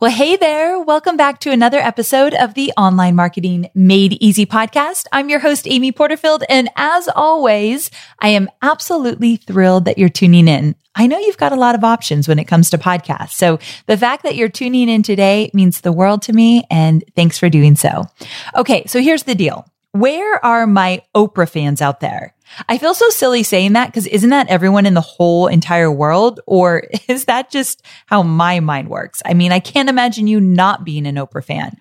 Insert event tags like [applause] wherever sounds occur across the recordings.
Well, hey there. Welcome back to another episode of the Online Marketing Made Easy podcast. I'm your host, Amy Porterfield. And as always, I am absolutely thrilled that you're tuning in. I know you've got a lot of options when it comes to podcasts. So the fact that you're tuning in today means the world to me. And thanks for doing so. Okay. So here's the deal. Where are my Oprah fans out there? I feel so silly saying that because isn't that everyone in the whole entire world? Or [laughs] is that just how my mind works? I mean, I can't imagine you not being an Oprah fan.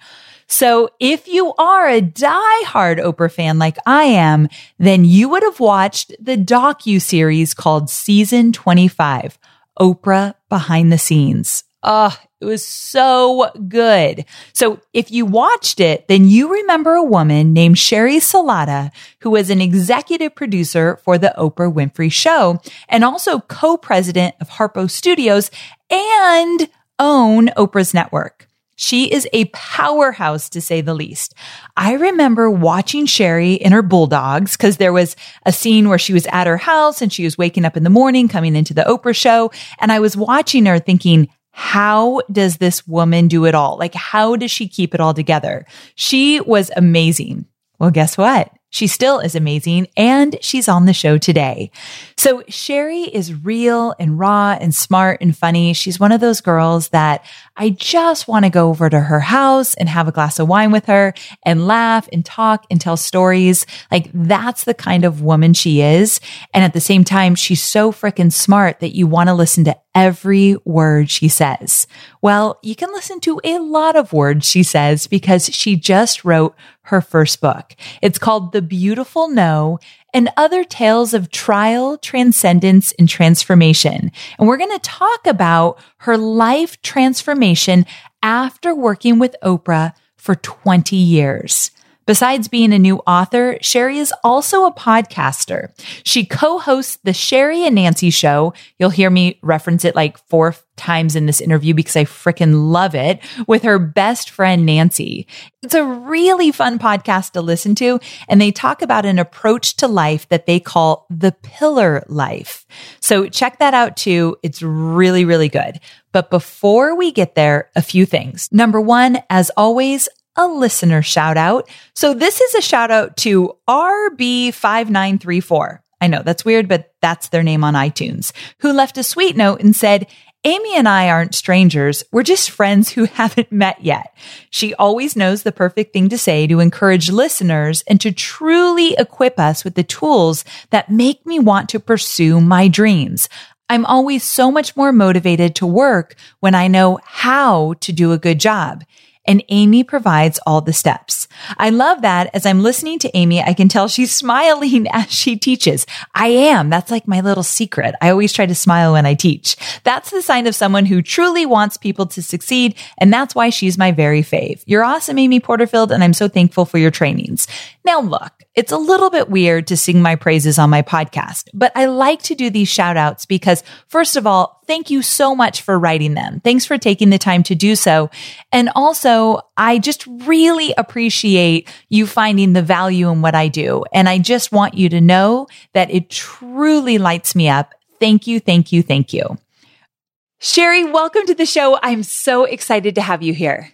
So if you are a diehard Oprah fan like I am, then you would have watched the docu series called Season 25, Oprah Behind the Scenes. Oh, it was so good. So if you watched it, then you remember a woman named Sheri Salata, who was an executive producer for the Oprah Winfrey Show and also co-president of Harpo Studios and OWN Oprah's network. She is a powerhouse to say the least. I remember watching Sheri in her bulldogs because there was a scene where she was at her house and she was waking up in the morning coming into the Oprah show. And I was watching her thinking, how does this woman do it all? Like, how does she keep it all together? She was amazing. Well, guess what? She still is amazing and she's on the show today. So Sheri is real and raw and smart and funny. She's one of those girls that I just want to go over to her house and have a glass of wine with her and laugh and talk and tell stories. Like that's the kind of woman she is. And at the same time, she's so freaking smart that you want to listen to every word she says. Well, you can listen to a lot of words she says because she just wrote her first book. It's called The Beautiful No and other tales of trial, transcendence, and transformation. And we're going to talk about her life transformation after working with Oprah for 20 years. Besides being a new author, Sheri is also a podcaster. She co-hosts the Sheri and Nancy show. You'll hear me reference it like four times in this interview because I freaking love it with her best friend, Nancy. It's a really fun podcast to listen to. And they talk about an approach to life that they call the pillar life. So check that out too. It's really, really good. But before we get there, a few things. Number one, as always, a listener shout out. So this is a shout out to RB5934. I know that's weird, but that's their name on iTunes, who left a sweet note and said, Amy and I aren't strangers. We're just friends who [laughs] haven't met yet. She always knows the perfect thing to say to encourage listeners and to truly equip us with the tools that make me want to pursue my dreams. I'm always so much more motivated to work when I know how to do a good job and Amy provides all the steps. I love that as I'm listening to Amy, I can tell she's [laughs] smiling as she teaches. I am. That's like my little secret. I always try to smile when I teach. That's the sign of someone who truly wants people to succeed. And that's why she's my very fave. You're awesome, Amy Porterfield, and I'm so thankful for your trainings. Now look, it's a little bit weird to sing my praises on my podcast, but I like to do these shout outs because first of all, thank you so much for writing them. Thanks for taking the time to do so. And also, I just really appreciate you finding the value in what I do. And I just want you to know that it truly lights me up. Thank you. Thank you. Thank you. Sheri, welcome to the show. I'm so excited to have you here.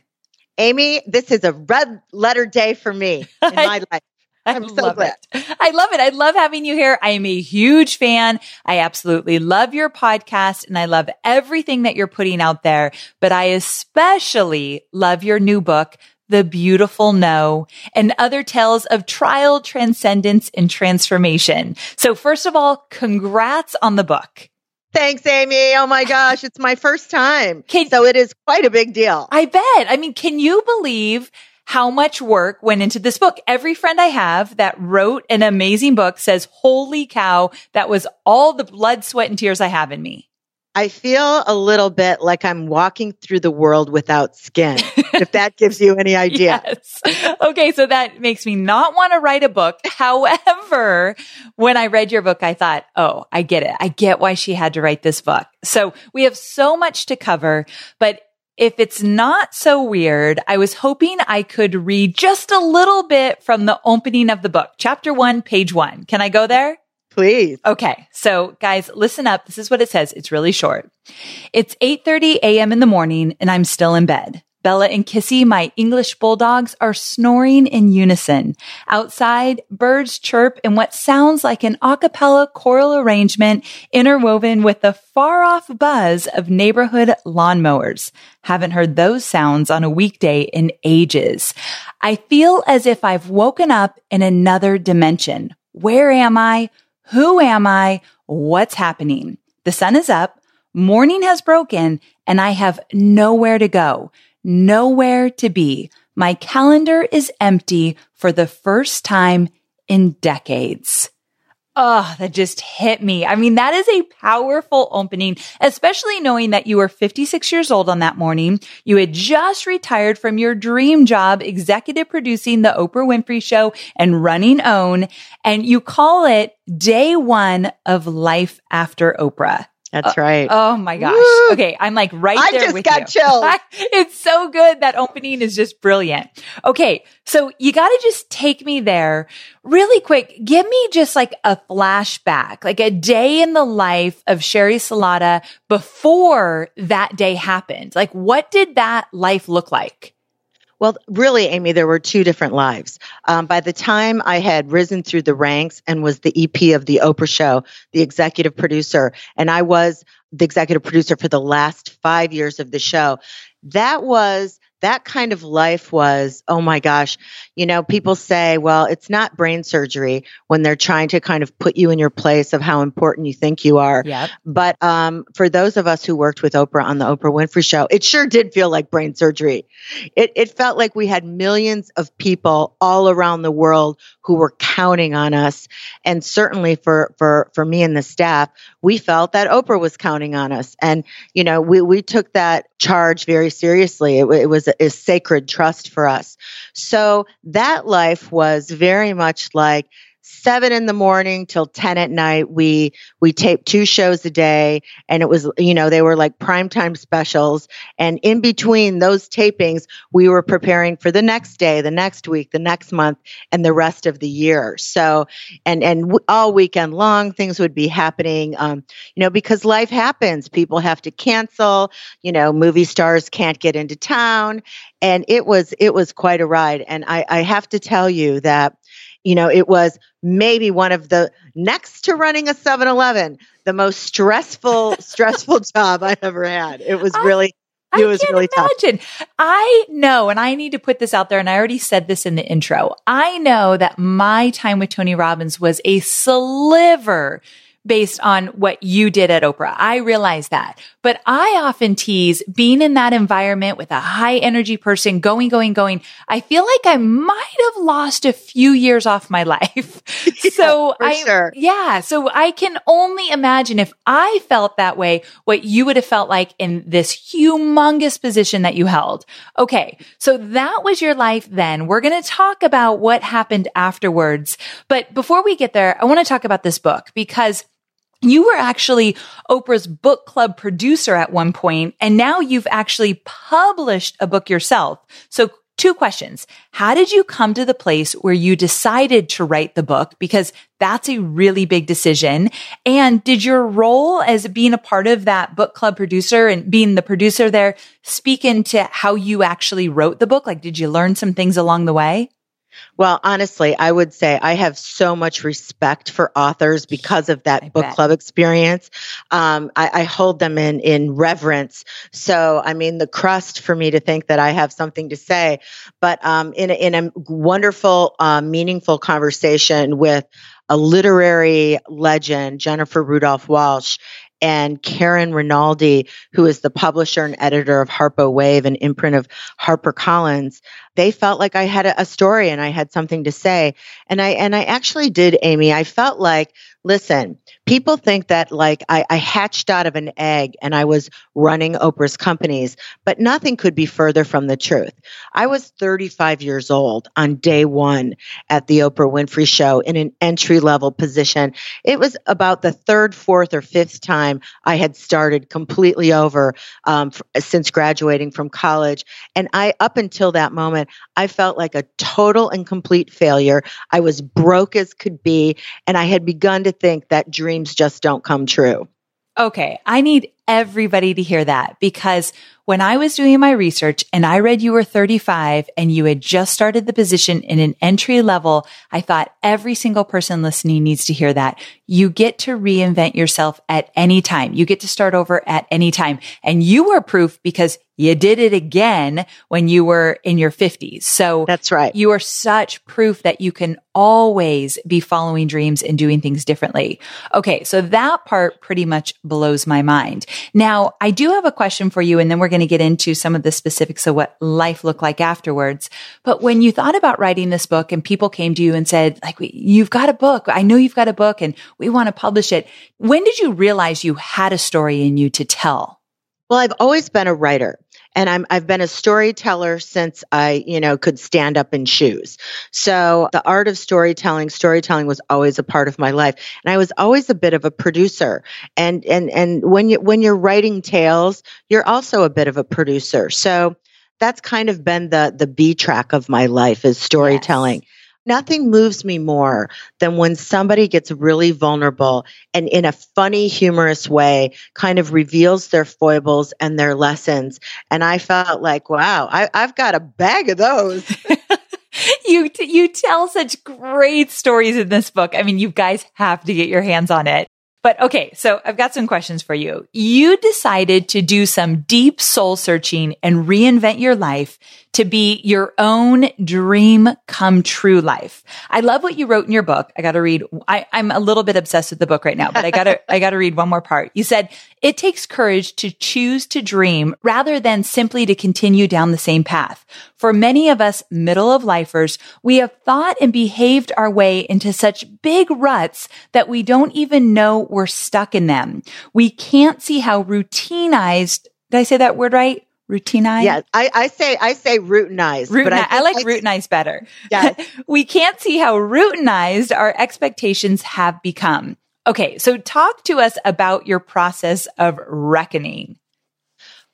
Amy, this is a red letter day for me in [laughs] my life. [laughs] I'm so love glad. It. I love it. I love having you here. I am a huge fan. I absolutely love your podcast and I love everything that you're putting out there, but I especially love your new book, The Beautiful No and other tales of trial, transcendence and transformation. So first of all, congrats on the book. Thanks, Amy. Oh my gosh, it's my first time. [laughs] Can, so it is quite a big deal. I bet. I mean, can you believe how much work went into this book. Every friend I have that wrote an amazing book says, holy cow, that was all the blood, sweat, and tears I have in me. I feel a little bit like I'm walking through the world without skin, if that [laughs] gives you any idea. Yes. Okay, so that makes me not want to write a book. [laughs] However, when I read your book, I thought, oh, I get it. I get why she had to write this book. So we have so much to cover, but if it's not so weird, I was hoping I could read just a little bit from the opening of the book, chapter one, page one. Can I go there? Please. Okay. So guys, listen up. This is what it says. It's really short. It's 8:30 a.m. in the morning and I'm still in bed. Bella and Kissy, my English bulldogs, are snoring in unison. Outside, birds chirp in what sounds like an a cappella choral arrangement interwoven with the far off buzz of neighborhood lawnmowers. Haven't heard those sounds on a weekday in ages. I feel as if I've woken up in another dimension. Where am I? Who am I? What's happening? The sun is up. Morning has broken and I have nowhere to go nowhere to be. My calendar is empty for the first time in decades. Oh, that just hit me. I mean, that is a powerful opening, especially knowing that you were 56 years old on that morning. You had just retired from your dream job, executive producing the Oprah Winfrey Show and running OWN, and you call it day one of life after Oprah. That's right. Uh, oh my gosh. Woo! Okay. I'm like right I there just with got you. chills. [laughs] it's so good. That opening is just brilliant. Okay. So you got to just take me there really quick. Give me just like a flashback, like a day in the life of Sheri Salata before that day happened. Like what did that life look like? Well, really, Amy, there were two different lives. Um, by the time I had risen through the ranks and was the EP of the Oprah Show, the executive producer, and I was the executive producer for the last five years of the show, that was that kind of life was, oh my gosh, you know, people say, well, it's not brain surgery when they're trying to kind of put you in your place of how important you think you are. Yep. But um, for those of us who worked with Oprah on the Oprah Winfrey Show, it sure did feel like brain surgery. It, it felt like we had millions of people all around the world who were counting on us. And certainly for, for, for me and the staff, we felt that Oprah was counting on us. And, you know, we, we took that charge very seriously. It, it was a sacred trust for us. So that life was very much like seven in the morning till 10 at night. We, we taped two shows a day and it was, you know, they were like primetime specials. And in between those tapings, we were preparing for the next day, the next week, the next month, and the rest of the year. So, and, and w- all weekend long, things would be happening, um, you know, because life happens. People have to cancel, you know, movie stars can't get into town. And it was, it was quite a ride. And I, I have to tell you that, you know, it was maybe one of the next to running a 7-Eleven, the most stressful, [laughs] stressful job I ever had. It was really, I it was can't really imagine. tough. I know, and I need to put this out there, and I already said this in the intro. I know that my time with Tony Robbins was a sliver based on what you did at Oprah. I realize that. But I often tease being in that environment with a high energy person going, going, going. I feel like I might have lost a few years off my [laughs] life. Yeah, so I, sure. yeah. So I can only imagine if I felt that way, what you would have felt like in this humongous position that you held. Okay. So that was your life then. We're going to talk about what happened afterwards. But before we get there, I want to talk about this book because you were actually Oprah's book club producer at one point, and now you've actually published a book yourself. So two questions. How did you come to the place where you decided to write the book? Because that's a really big decision. And did your role as being a part of that book club producer and being the producer there speak into how you actually wrote the book? Like, did you learn some things along the way? Well, honestly, I would say I have so much respect for authors because of that I book bet. club experience. Um, I, I hold them in in reverence. So, I mean, the crust for me to think that I have something to say, but um, in a, in a wonderful, uh, meaningful conversation with a literary legend, Jennifer Rudolph Walsh, and Karen Rinaldi, who is the publisher and editor of Harper Wave, an imprint of HarperCollins, they felt like I had a, story and I had something to say. And I and I actually did, Amy. I felt like, listen, people think that like I, I hatched out of an egg and I was running Oprah's companies, but nothing could be further from the truth. I was 35 years old on day one at the Oprah Winfrey Show in an entry level position. It was about the third, fourth, or fifth time I had started completely over um, f- since graduating from college. And I, up until that moment, I felt like a total and complete failure. I was broke as could be, and I had begun to think that dreams just don't come true. Okay. I need everybody to hear that because when I was doing my research and I read you were 35 and you had just started the position in an entry level, I thought every single person listening needs to hear that. You get to reinvent yourself at any time. You get to start over at any time. And you are proof because you did it again when you were in your 50s. So that's right. You are such proof that you can always be following dreams and doing things differently. Okay. So that part pretty much blows my mind. Now I do have a question for you and then we're going to get into some of the specifics of what life looked like afterwards. But when you thought about writing this book and people came to you and said, like, you've got a book. I know you've got a book and we want to publish it. When did you realize you had a story in you to tell? Well, I've always been a writer and I'm I've been a storyteller since I, you know, could stand up in shoes. So the art of storytelling, storytelling was always a part of my life. And I was always a bit of a producer. And and and when you when you're writing tales, you're also a bit of a producer. So that's kind of been the the B track of my life is storytelling. Yes. Nothing moves me more than when somebody gets really vulnerable and in a funny, humorous way kind of reveals their foibles and their lessons. And I felt like, wow, I, have got a bag of those. [laughs] you you tell such great stories in this book. I mean, you guys have to get your hands on it. But okay, so I've got some questions for you. You decided to do some deep soul searching and reinvent your life to be your own dream come true life. I love what you wrote in your book. I got to read. I, am a little bit obsessed with the book right now, but I got to, [laughs] I got to read one more part. You said it takes courage to choose to dream rather than simply to continue down the same path. For many of us middle of lifers, we have thought and behaved our way into such big ruts that we don't even know we're stuck in them. We can't see how routinized did I say that word right? Routinized? Yeah, I, I say I say routinized. But I, I like I, routinized better. Yeah. [laughs] we can't see how routinized our expectations have become. Okay, so talk to us about your process of reckoning.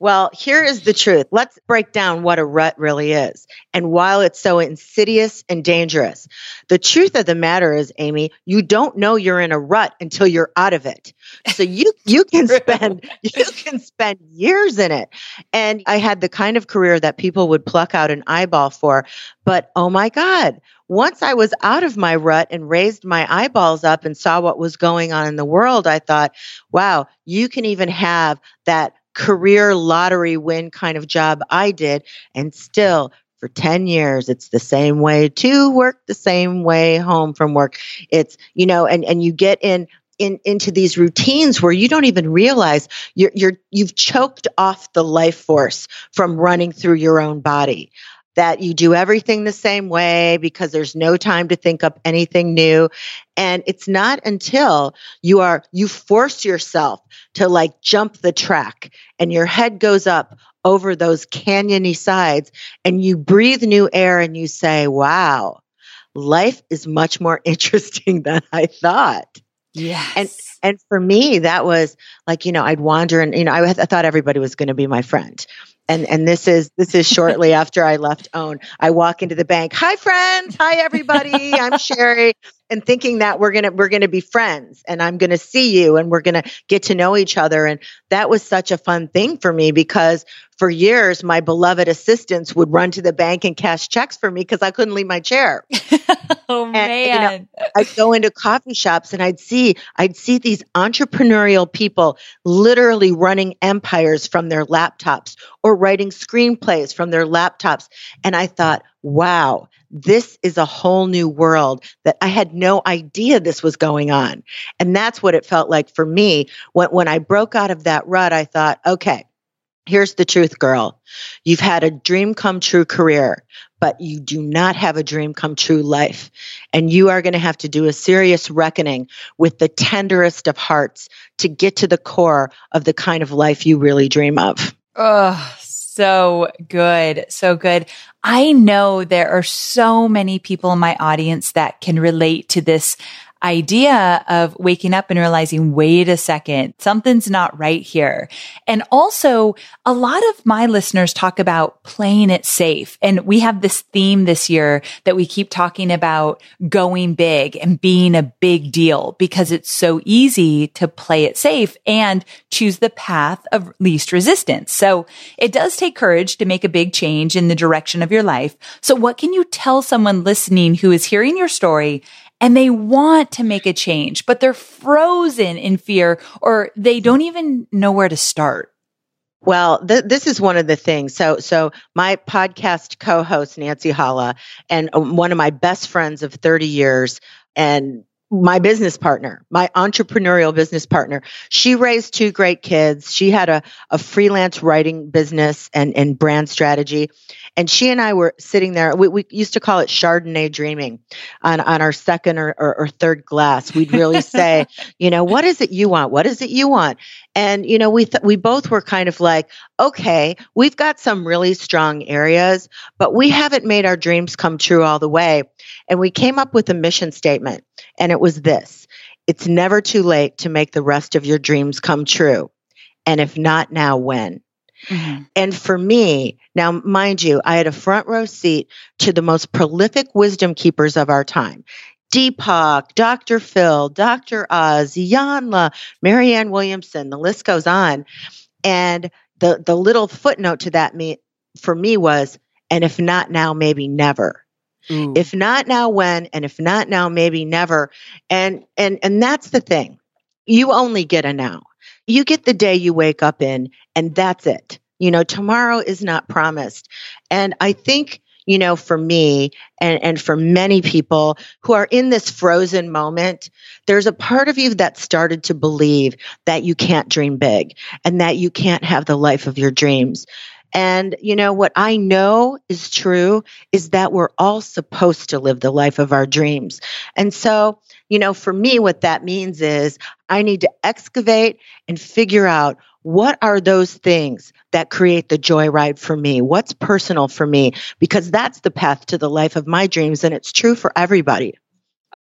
Well, here is the truth. Let's break down what a rut really is and while it's so insidious and dangerous. The truth of the matter is, Amy, you don't know you're in a rut until you're out of it. So you [laughs] you can spend you can spend years in it. And I had the kind of career that people would pluck out an eyeball for, but oh my god, once I was out of my rut and raised my eyeballs up and saw what was going on in the world, I thought, wow, you can even have that career lottery win kind of job I did. And still, for 10 years, it's the same way to work, the same way home from work. It's, you know, and, and you get in in, into these routines where you don't even realize you're, you're you've choked off the life force from running through your own body that you do everything the same way because there's no time to think up anything new. And it's not until you are, you force yourself to like jump the track and your head goes up over those canyony sides and you breathe new air and you say, wow, life is much more [laughs] interesting than I thought. Yes. And and for me, that was like, you know, I'd wander and, you know, I, I thought everybody was going to be my friend and and this is this is shortly [laughs] after I left OWN. I walk into the bank. Hi friends. Hi everybody. I'm [laughs] Sheri and thinking that we're going to we're going to be friends and I'm going to see you and we're going to get to know each other and that was such a fun thing for me because for years my beloved assistants would run to the bank and cash checks for me because I couldn't leave my chair. [laughs] oh and, man. You know, I'd go into coffee shops and I'd see I'd see these entrepreneurial people literally running empires from their laptops or writing screenplays from their laptops and I thought, "Wow, this is a whole new world that I had no idea this was going on. And that's what it felt like for me. When, when I broke out of that rut, I thought, okay, here's the truth, girl. You've had a dream come true career, but you do not have a dream come true life. And you are going to have to do a serious reckoning with the tenderest of hearts to get to the core of the kind of life you really dream of. Oh, so good. So good. I know there are so many people in my audience that can relate to this idea of waking up and realizing, wait a second, something's not right here. And also a lot of my listeners talk about playing it safe. And we have this theme this year that we keep talking about going big and being a big deal because it's so easy to play it safe and choose the path of least resistance. So it does take courage to make a big change in the direction of your life. So what can you tell someone listening who is hearing your story and they want to make a change, but they're frozen in fear or they don't even know where to start. Well, th- this is one of the things. So, so my podcast co-host Nancy Holla and um, one of my best friends of 30 years and my business partner, my entrepreneurial business partner. She raised two great kids. She had a, a freelance writing business and, and brand strategy. And she and I were sitting there. We, we used to call it Chardonnay dreaming on, on our second or, or, or third glass. We'd really [laughs] say, you know, what is it you want? What is it you want? And, you know, we, th- we both were kind of like, okay, we've got some really strong areas, but we haven't made our dreams come true all the way. And we came up with a mission statement, and it was this It's never too late to make the rest of your dreams come true. And if not now, when? Mm-hmm. And for me, now, mind you, I had a front row seat to the most prolific wisdom keepers of our time. Deepak, Dr. Phil, Dr. Oz, Iyanla, Marianne Williamson, the list goes on. And the, the little footnote to that me, for me was, and if not now, maybe never. Ooh. If not now, when? And if not now, maybe never. And and and that's the thing. You only get a now. You get the day you wake up in, and that's it. You know, tomorrow is not promised. And I think, you know, for me and, and for many people who are in this frozen moment, there's a part of you that started to believe that you can't dream big and that you can't have the life of your dreams. And, you know, what I know is true is that we're all supposed to live the life of our dreams. And so, you know, for me, what that means is I need to excavate and figure out what are those things that create the joyride for me? What's personal for me? Because that's the path to the life of my dreams. And it's true for everybody.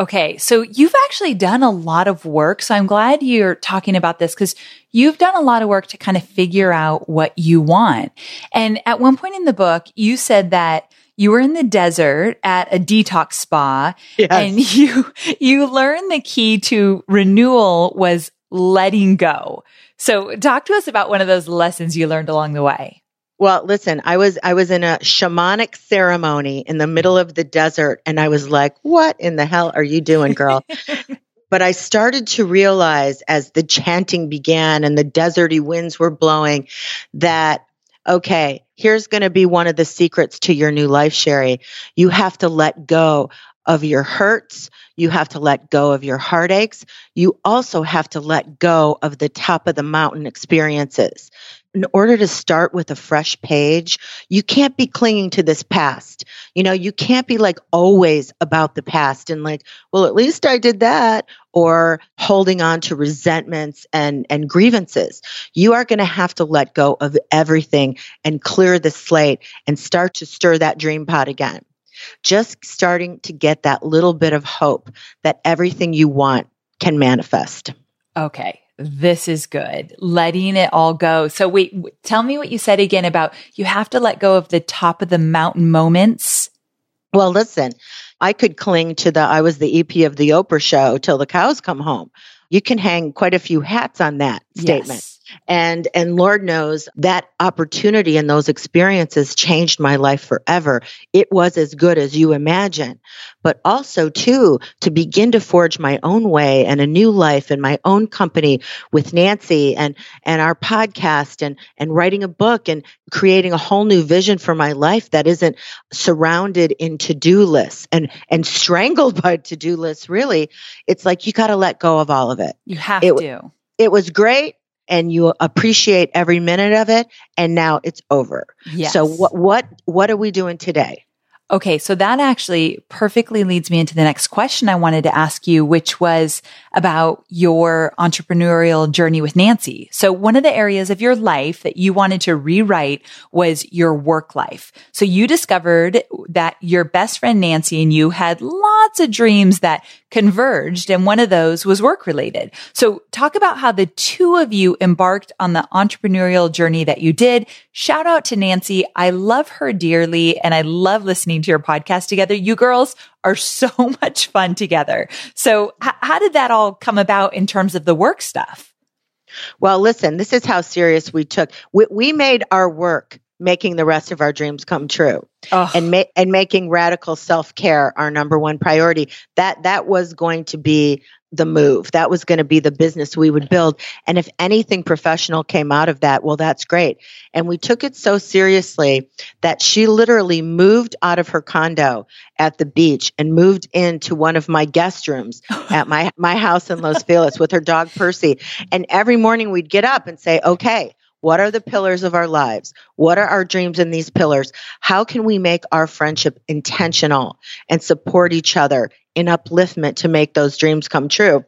Okay, so you've actually done a lot of work. So I'm glad you're talking about this because you've done a lot of work to kind of figure out what you want. And at one point in the book, you said that you were in the desert at a detox spa Yes. and [laughs] you you learned the key to renewal was letting go. So talk to us about one of those lessons you learned along the way. Well, listen, I was I was in a shamanic ceremony in the middle of the desert and I was like, "What in the hell are you doing, girl?" [laughs] but I started to realize as the chanting began and the deserty winds were blowing that okay, here's going to be one of the secrets to your new life, Sheri. You have to let go of your hurts. You have to let go of your heartaches. You also have to let go of the top of the mountain experiences. In order to start with a fresh page, you can't be clinging to this past. You know, you can't be like always about the past and like, well, at least I did that or holding on to resentments and and grievances. You are going to have to let go of everything and clear the slate and start to stir that dream pot again just starting to get that little bit of hope that everything you want can manifest. Okay. This is good. Letting it all go. So wait, tell me what you said again about you have to let go of the top of the mountain moments. Well, listen, I could cling to the I was the EP of the Oprah show till the cows come home. You can hang quite a few hats on that statement. Yes. And and lord knows that opportunity and those experiences changed my life forever. It was as good as you imagine. But also too to begin to forge my own way and a new life in my own company with Nancy and and our podcast and and writing a book and creating a whole new vision for my life that isn't surrounded in to-do lists and and strangled [laughs] by to-do lists really. It's like you got to let go of all of it. You have It- to. it was great and you appreciate every minute of it and now it's over Yes. so what what what are we doing today Okay, so that actually perfectly leads me into the next question I wanted to ask you, which was about your entrepreneurial journey with Nancy. So one of the areas of your life that you wanted to rewrite was your work life. So you discovered that your best friend Nancy and you had lots of dreams that converged and one of those was work related. So talk about how the two of you embarked on the entrepreneurial journey that you did. Shout out to Nancy. I love her dearly and I love listening to your podcast together. You girls are so [laughs] much fun together. So h- how did that all come about in terms of the work stuff? well listen this is how serious we took we, we made our work making the rest of our dreams come true. Oh, and ma- and making radical self-care our number one priority. That that was going to be the move. That was going to be the business we would build. And if anything professional came out of that well that's great. And we took it so seriously that she literally moved out of her condo at the beach and moved into one of my guest rooms [laughs] at my my house in Los Feliz with her dog Percy. And every morning we'd get up and say okay what are the pillars of our lives? What are our dreams in these pillars? How can we make our friendship intentional and support each other in upliftment to make those dreams come true?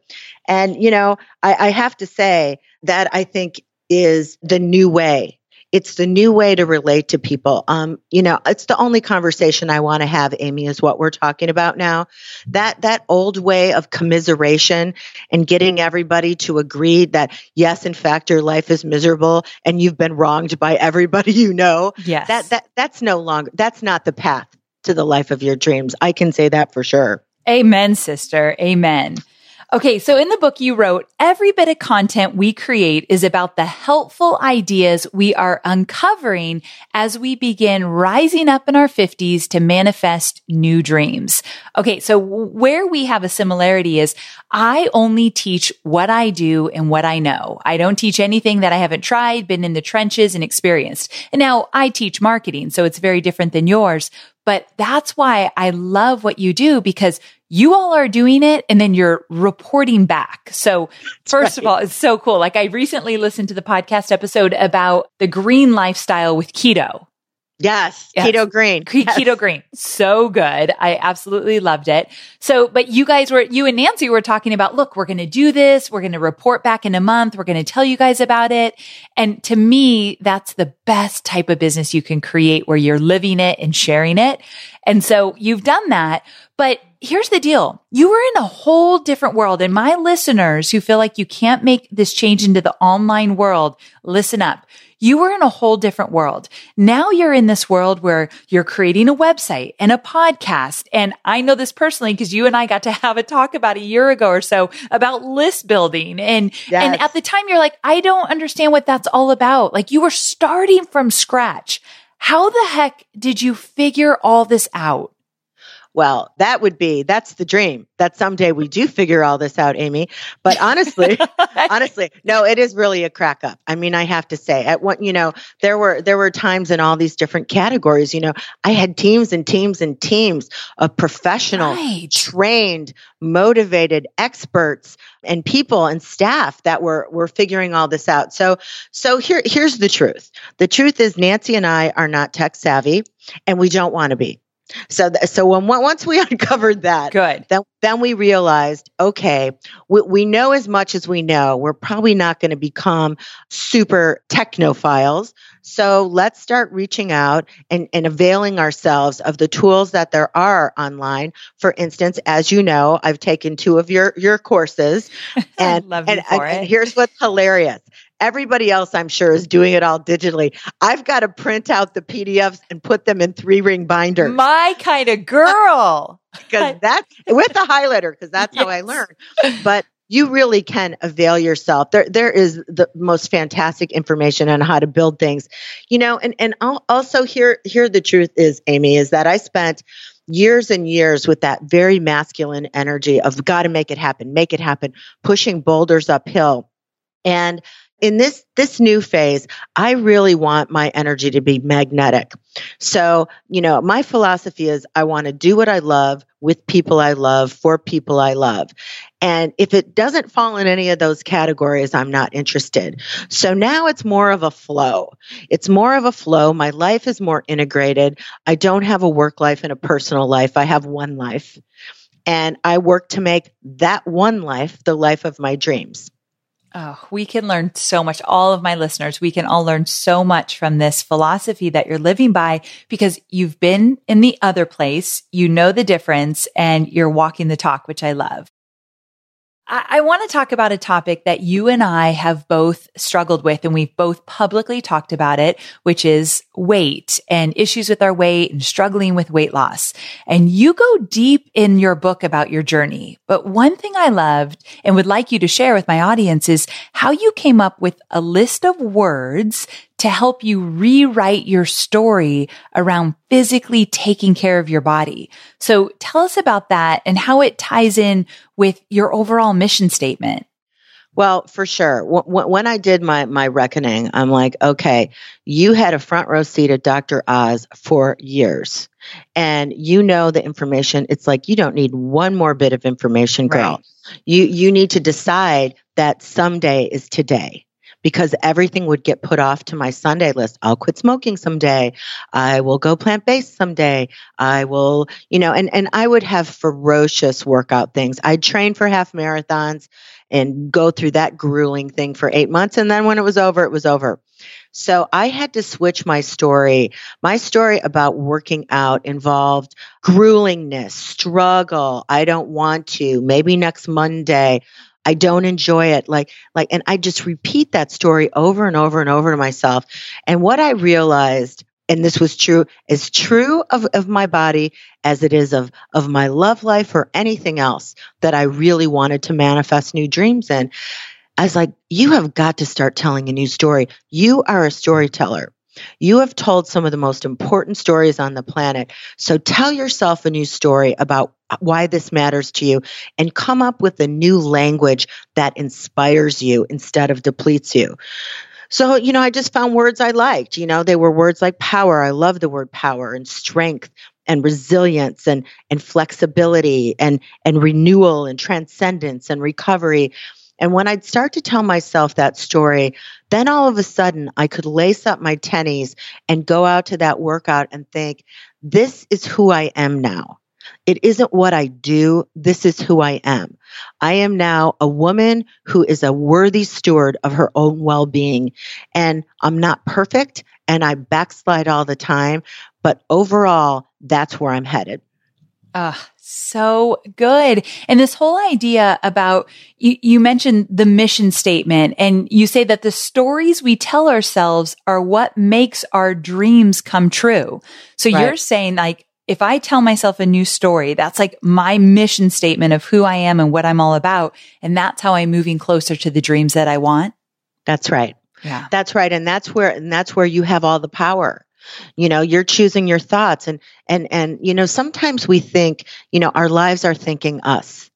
And you know I, I have to say that i think is the new way it's the new way to relate to people um, you know it's the only conversation i want to have amy is what we're talking about now that that old way of commiseration and getting everybody to agree that yes in fact your life is miserable and you've been wronged by everybody you know yes. that that that's no longer that's not the path to the life of your dreams i can say that for sure Amen, sister. Amen. Okay, so in the book you wrote, every bit of content we create is about the helpful ideas we are uncovering as we begin rising up in our 50s to manifest new dreams. Okay, so where we have a similarity is I only teach what I do and what I know. I don't teach anything that I haven't tried, been in the trenches and experienced. And now I teach marketing, so it's very different than yours. But that's why I love what you do because you all are doing it and then you're reporting back. So first of all, it's so cool. Like I recently listened to the podcast episode about the green lifestyle with keto. Yes, yes. keto green. Yes. Keto green. So good. I absolutely loved it. So, but you guys were, you and Nancy were talking about, look, we're going to do this. We're going to report back in a month. We're going to tell you guys about it. And to me, that's the best type of business you can create where you're living it and sharing it. And so you've done that. But here's the deal. You were in a whole different world. And my listeners who feel like you can't make this change into the online world, listen up you were in a whole different world. Now you're in this world where you're creating a website and a podcast. And I know this personally because you and I got to have a talk about a year ago or so about list building. And, yes. and at the time you're like, I don't understand what that's all about. Like you were starting from scratch. How the heck did you figure all this out? Well, that would be that's the dream that someday we do figure all this out, Amy. But honestly, [laughs] honestly, no, it is really a crack up. I mean, I have to say, at what you know, there were there were times in all these different categories. You know, I had teams and teams and teams of professional, right. trained, motivated experts and people and staff that were were figuring all this out. So so here here's the truth. The truth is Nancy and I are not tech savvy and we don't want to be. So, th- so when once we [laughs] uncovered that, good. Then, then we realized, okay, we, we know as much as we know. We're probably not going to become super technophiles. So let's start reaching out and, and availing ourselves of the tools that there are online. For instance, as you know, I've taken two of your your courses, [laughs] and and, and, and here's what's hilarious. Everybody else, I'm sure, is doing it all digitally. I've got to print out the PDFs and put them in three ring binders. My kind of girl. [laughs] Because that's with the highlighter, because that's yes. how I learned. But you really can avail yourself. There, there is the most fantastic information on how to build things, you know. And and also here, here the truth is, Amy, is that I spent years and years with that very masculine energy of got to make it happen, make it happen, pushing boulders uphill, and in this this new phase i really want my energy to be magnetic. So you know my philosophy is i want to do what i love with people i love for people i love. And if it doesn't fall in any of those categories i'm not interested. So now it's more of a flow. It's more of a flow. My life is more integrated. I don't have a work life and a personal life. I have one life. And i work to make that one life the life of my dreams Oh, we can learn so much. All of my listeners, we can all learn so much from this philosophy that you're living by because you've been in the other place, you know the difference, and you're walking the talk, which I love. I, I want to talk about a topic that you and I have both struggled with, and we've both publicly talked about it, which is weight and issues with our weight and struggling with weight loss. And you go deep in your book about your journey. But one thing I loved and would like you to share with my audience is how you came up with a list of words to help you rewrite your story around physically taking care of your body. So tell us about that and how it ties in with your overall mission statement. Well, for sure. When I did my my reckoning, I'm like, okay, you had a front row seat at Dr. Oz for years, and you know the information. It's like you don't need one more bit of information, girl. Right. You you need to decide that someday is today because everything would get put off to my Sunday list. I'll quit smoking someday. I will go plant based someday. I will, you know, and, and I would have ferocious workout things. I'd train for half marathons and go through that grueling thing for eight months. And then when it was over, it was over. So I had to switch my story. My story about working out involved gruelingness, struggle. I don't want to. Maybe next Monday. I don't enjoy it. Like, like, and I just repeat that story over and over and over to myself. And what I realized, and this was true, is true of, of my body as it is of, of my love life or anything else that I really wanted to manifest new dreams in. I was like, you have got to start telling a new story. You are a storyteller. You have told some of the most important stories on the planet. So tell yourself a new story about why this matters to you and come up with a new language that inspires you instead of depletes you. So, you know, I just found words I liked. You know, they were words like power. I love the word power and strength and resilience and and flexibility and and renewal and transcendence and recovery And when I'd start to tell myself that story, then all of a sudden I could lace up my tennies and go out to that workout and think, this is who I am now. It isn't what I do. This is who I am. I am now a woman who is a worthy steward of her own well being. And I'm not perfect and I backslide all the time. But overall, that's where I'm headed. Ah, uh, so good. And this whole idea about you, you mentioned the mission statement and you say that the stories we tell ourselves are what makes our dreams come true. So right. you're saying like, if I tell myself a new story, that's like my mission statement of who I am and what I'm all about. And that's how I'm moving closer to the dreams that I want. That's right. Yeah. That's right. And that's where, and that's where you have all the power. You know, you're choosing your thoughts and, and, and, you know, sometimes we think, you know, our lives are thinking us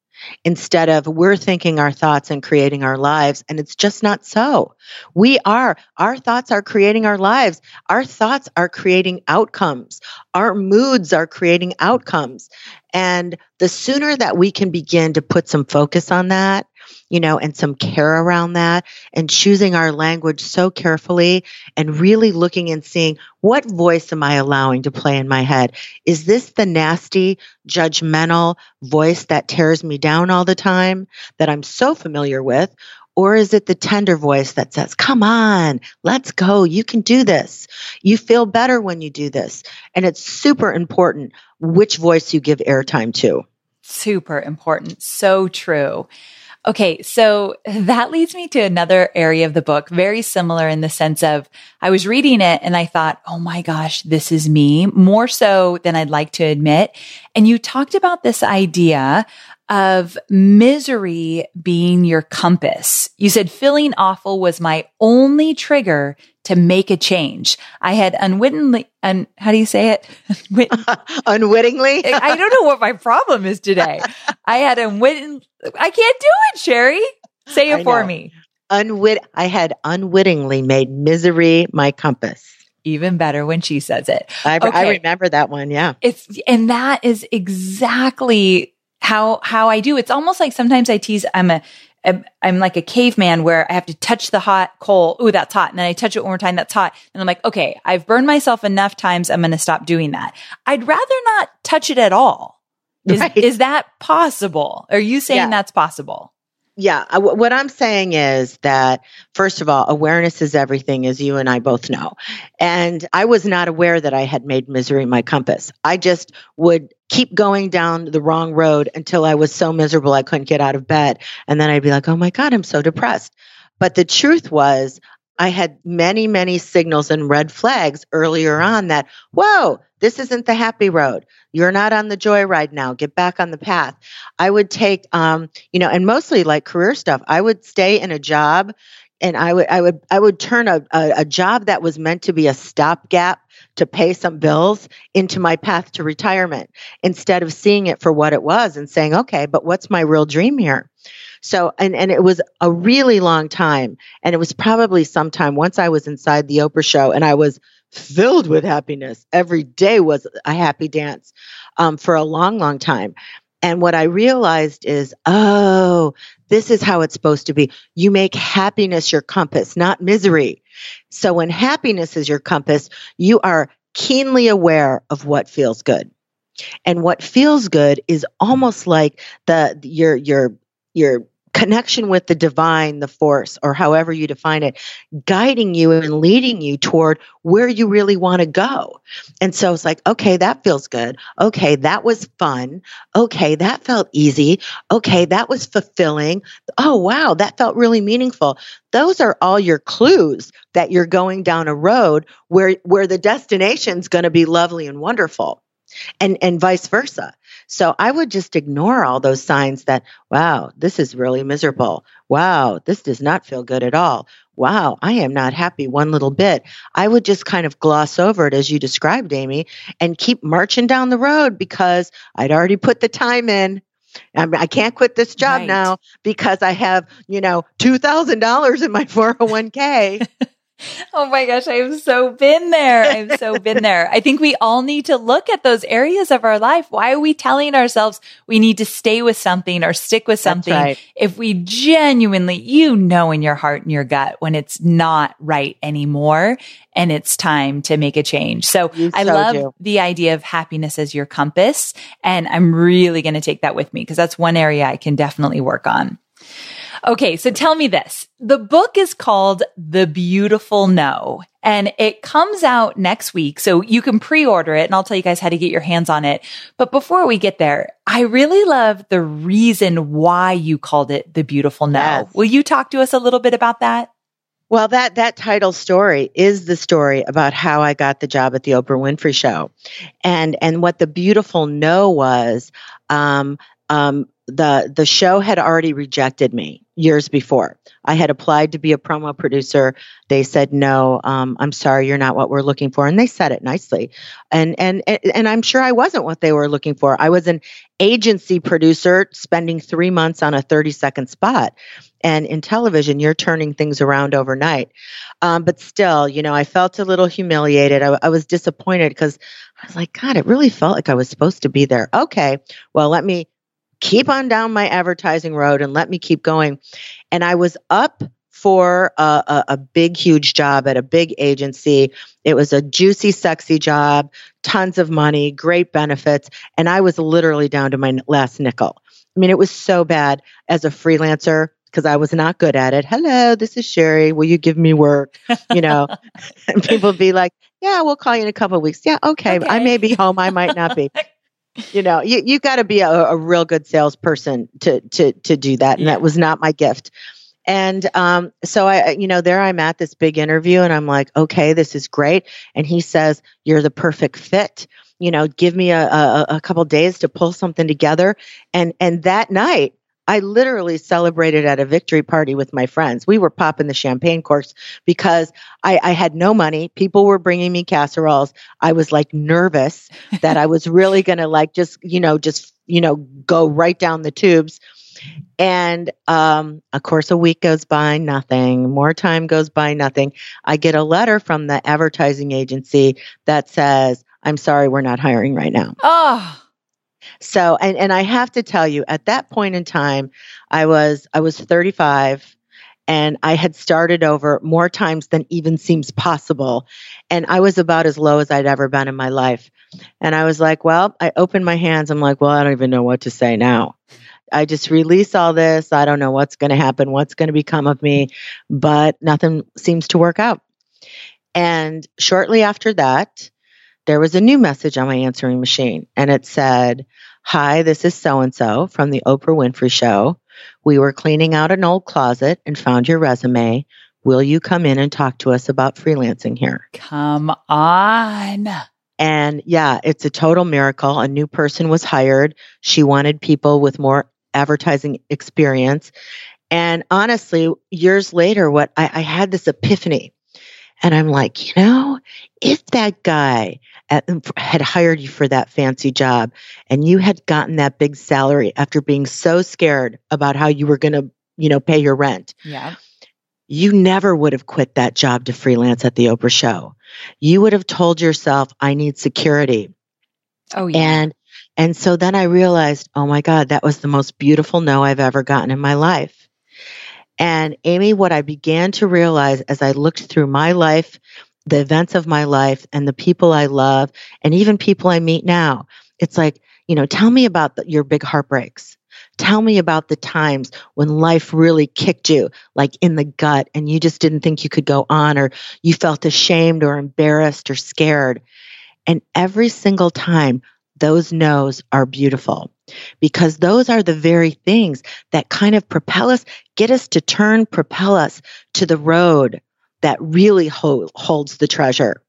instead of we're thinking our thoughts and creating our lives. And it's just not so. We are, our thoughts are creating our lives. Our thoughts are creating outcomes. Our moods are creating outcomes. And the sooner that we can begin to put some focus on that, you know, and some care around that and choosing our language so carefully and really looking and seeing what voice am I allowing to play in my head? Is this the nasty, judgmental voice that tears me down all the time that I'm so familiar with? Or is it the tender voice that says, come on, let's go. You can do this. You feel better when you do this. And it's super important which voice you give airtime to. Super important. So true. Okay, so that leads me to another area of the book, very similar in the sense of I was reading it and I thought, oh my gosh, this is me, more so than I'd like to admit. And you talked about this idea of misery being your compass. You said feeling awful was my only trigger to make a change. I had unwittingly, un, how do you say it? [laughs] unwittingly? I don't know what my problem is today. [laughs] I had unwitting, I can't do it, Sheri. Say it for me. Unwit, I had unwittingly made misery my compass even better when she says it. I, okay. I, remember that one. Yeah. It's, and that is exactly how how I do. It's almost like sometimes I tease I'm a I'm like a caveman where I have to touch the hot coal. Ooh, that's hot. And then I touch it one more time. That's hot. And I'm like, okay, I've burned myself enough times. I'm going to stop doing that. I'd rather not touch it at all. Is, [laughs] right. is that possible? Are you saying yeah. that's possible? yeah, uh, I, what I'm saying is that, first of all, awareness is everything, as you and I both know. And I was not aware that I had made misery my compass. I just would keep going down the wrong road until I was so miserable I couldn't get out of bed. And then I'd be like, oh my God, I'm so depressed. But the truth was, I had many, many signals and red flags earlier on that, whoa, this isn't the happy road. You're not on the joy ride now. Get back on the path. I would take, um, you know, and mostly like career stuff. I would stay in a job and I would, I would, I would turn a, a, a job that was meant to be a stopgap to pay some bills into my path to retirement instead of seeing it for what it was and saying, okay, but what's my real dream here? So, and, and it was a really long time. And it was probably sometime once I was inside the Oprah show and I was filled with happiness. Every day was a happy dance um, for a long, long time. And what I realized is, oh, this is how it's supposed to be. You make happiness your compass, not misery. So when happiness is your compass, you are keenly aware of what feels good. And what feels good is almost like the your your your connection with the divine, the force, or however you define it, guiding you and leading you toward where you really want to go. And so it's like, okay, that feels good. Okay, that was fun. Okay, that felt easy. Okay, that was fulfilling. Oh, wow, that felt really meaningful. Those are all your clues that you're going down a road where, where the destination's going to be lovely and wonderful and and vice versa. So i would just ignore all those signs that wow this is really miserable. Wow this does not feel good at all. Wow i am not happy one little bit. I would just kind of gloss over it as you described amy and keep marching down the road because i'd already put the time in. I can't quit this job right. now because I have, you know, $2,000 in my 401k. [laughs] Oh my gosh, I've so been there. I've so been there. I think we all need to look at those areas of our life. Why are we telling ourselves we need to stay with something or stick with something right. if we genuinely, you know, in your heart and your gut when it's not right anymore and it's time to make a change. So you I love do. the idea of happiness as your compass. And I'm really going to take that with me because that's one area I can definitely work on. Okay. So tell me this. The book is called The Beautiful No and it comes out next week. So you can pre-order it and I'll tell you guys how to get your hands on it. But before we get there, I really love the reason why you called it The Beautiful No. Yes. Will you talk to us a little bit about that? Well, that that title story is the story about how I got the job at the Oprah Winfrey Show, and and what the beautiful no was. Um, um, the the show had already rejected me years before. I had applied to be a promo producer. They said no. Um, I'm sorry, you're not what we're looking for, and they said it nicely. And and and I'm sure I wasn't what they were looking for. I was an agency producer spending three months on a 30 second spot. And in television, you're turning things around overnight. Um, but still, you know, I felt a little humiliated. I, I was disappointed because I was like, God, it really felt like I was supposed to be there. Okay, well, let me keep on down my advertising road and let me keep going. And I was up for a, a, a, big, huge job at a big agency. It was a juicy, sexy job, tons of money, great benefits. And I was literally down to my last nickel. I mean, it was so bad as a freelancer because I was not good at it. Hello, this is Sheri. Will you give me work? You know, [laughs] and people be like, yeah, we'll call you in a couple of weeks. Yeah, okay. okay. I may be home. I might not be. [laughs] you know, you you got to be a, a, real good salesperson to to to do that, and yeah. that was not my gift. And um, so I, you know, there I'm at this big interview, and I'm like, okay, this is great. And he says, "You're the perfect fit." You know, give me a, a, a couple days to pull something together. And and that night, I literally celebrated at a victory party with my friends. We were popping the champagne corks because I, I, had no money. People were bringing me casseroles. I was like nervous that I was really going to like just, you know, just, you know, go right down the tubes. And um, of course, a week goes by, nothing. More time goes by, nothing. I get a letter from the advertising agency that says, I'm sorry, we're not hiring right now. Oh. So, and, and I have to tell you, at that point in time, I was, I was 35 and I had started over more times than even seems possible. And I was about as low as I'd ever been in my life. And I was like, well, I opened my hands. I'm like, well, I don't even know what to say now. I just release all this. I don't know what's going to happen, what's going to become of me, but nothing seems to work out. And shortly after that, there was a new message on my answering machine, and it said, Hi, this is so and so from the Oprah Winfrey Show. We were cleaning out an old closet and found your resume. Will you come in and talk to us about freelancing here? Come on. And yeah, it's a total miracle. A new person was hired. She wanted people with more advertising experience. And honestly, years later, what I, I had this epiphany. And I'm like, you know, if that guy at, had hired you for that fancy job and you had gotten that big salary after being so scared about how you were going to, you know, pay your rent. Yeah. You never would have quit that job to freelance at the Oprah show. You would have told yourself, I need security. Oh, yeah. And and so then I realized, oh my God, that was the most beautiful no I've ever gotten in my life. And Amy, what I began to realize as I looked through my life the events of my life and the people I love and even people I meet now. It's like, you know, tell me about the, your big heartbreaks. Tell me about the times when life really kicked you like in the gut and you just didn't think you could go on or you felt ashamed or embarrassed or scared. And every single time, those no's are beautiful because those are the very things that kind of propel us, get us to turn, propel us to the road that really ho- holds the treasure.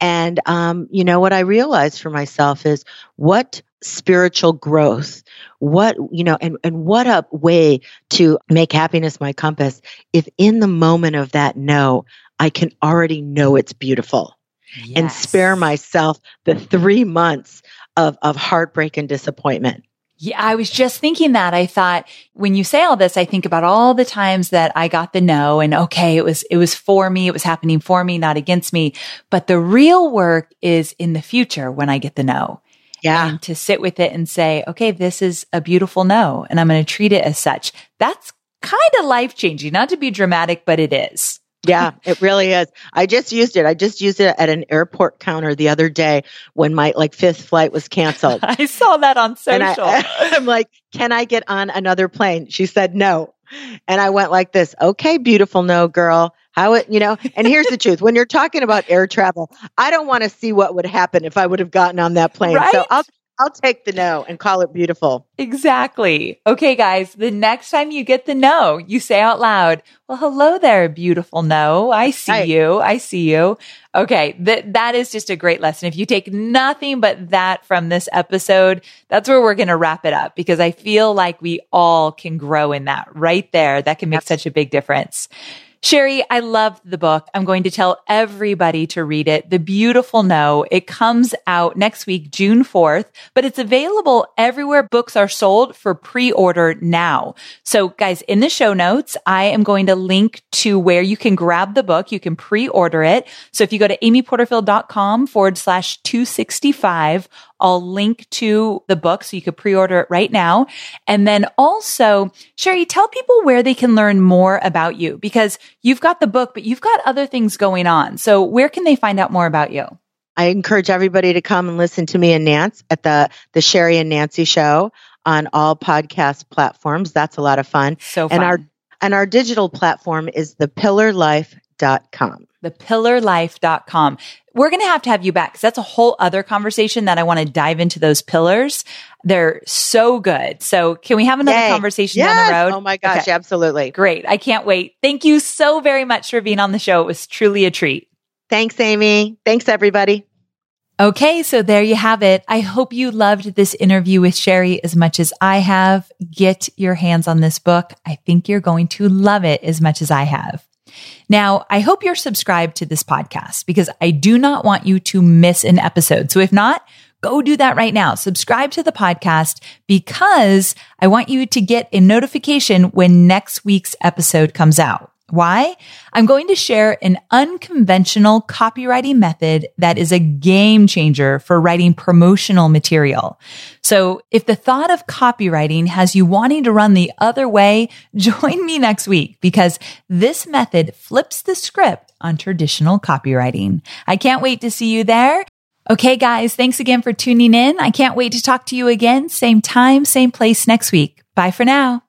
And, um, you know, what I realized for myself is what spiritual growth, what, you know, and, and what a way to make happiness my compass if in the moment of that no, I can already know it's beautiful yes. and spare myself the three months of, of heartbreak and disappointment. Yeah, I was just thinking that. I thought when you say all this, I think about all the times that I got the no and okay, it was, it was for me. It was happening for me, not against me. But the real work is in the future when I get the no. Yeah. And to sit with it and say, okay, this is a beautiful no, and I'm going to treat it as such. That's kind of life changing, not to be dramatic, but it is. Yeah, it really is. I just used it. I just used it at an airport counter the other day when my like fifth flight was canceled. [laughs] I saw that on social. I, [laughs] I'm like, can I get on another plane? She said no. And I went like this, okay, beautiful no girl. How it, you know, and here's the truth. When you're talking about air travel, I don't want to see what would happen if I would have gotten on that plane. Right? So I'll I'll take the no and call it beautiful. Exactly. Okay, guys, the next time you get the no, you say out loud, well, hello there, beautiful no. I see Right. you. I see you. Okay. That, that is just a great lesson. If you take nothing but that from this episode, that's where we're going to wrap it up because I feel like we all can grow in that right there. That can make such a big difference. Sheri, I loved the book. I'm going to tell everybody to read it. The Beautiful No. It comes out next week, June 4th, but it's available everywhere books are sold for pre-order now. So guys, in the show notes, I am going to link to where you can grab the book. You can pre-order it. So if you go to amyporterfield.com forward slash 265, I'll link to the book so you could pre-order it right now. And then also, Sheri, tell people where they can learn more about you because you've got the book, but you've got other things going on. So where can they find out more about you? I encourage everybody to come and listen to me and Nance at the the Sheri and Nancy show on all podcast platforms. That's a lot of fun. So fun. And our and our digital platform is thepillarlife.com. thepillarlife.com. We're going to have to have you back because that's a whole other conversation that I want to dive into those pillars. They're so good. So can we have another Yay. conversation Yes. down the road? Oh my gosh, Okay. absolutely. Great. I can't wait. Thank you so very much for being on the show. It was truly a treat. Thanks, Amy. Thanks, everybody. Okay, so there you have it. I hope you loved this interview with Sheri as much as I have. Get your hands on this book. I think you're going to love it as much as I have. Now, I hope you're subscribed to this podcast because I do not want you to miss an episode. So if not, go do that right now. Subscribe to the podcast because I want you to get a notification when next week's episode comes out. Why? I'm going to share an unconventional copywriting method that is a game changer for writing promotional material. So if the thought of copywriting has you wanting to run the other way, [laughs] join me next week because this method flips the script on traditional copywriting. I can't wait to see you there. Okay, guys, thanks again for tuning in. I can't wait to talk to you again. Same time, same place next week. Bye for now.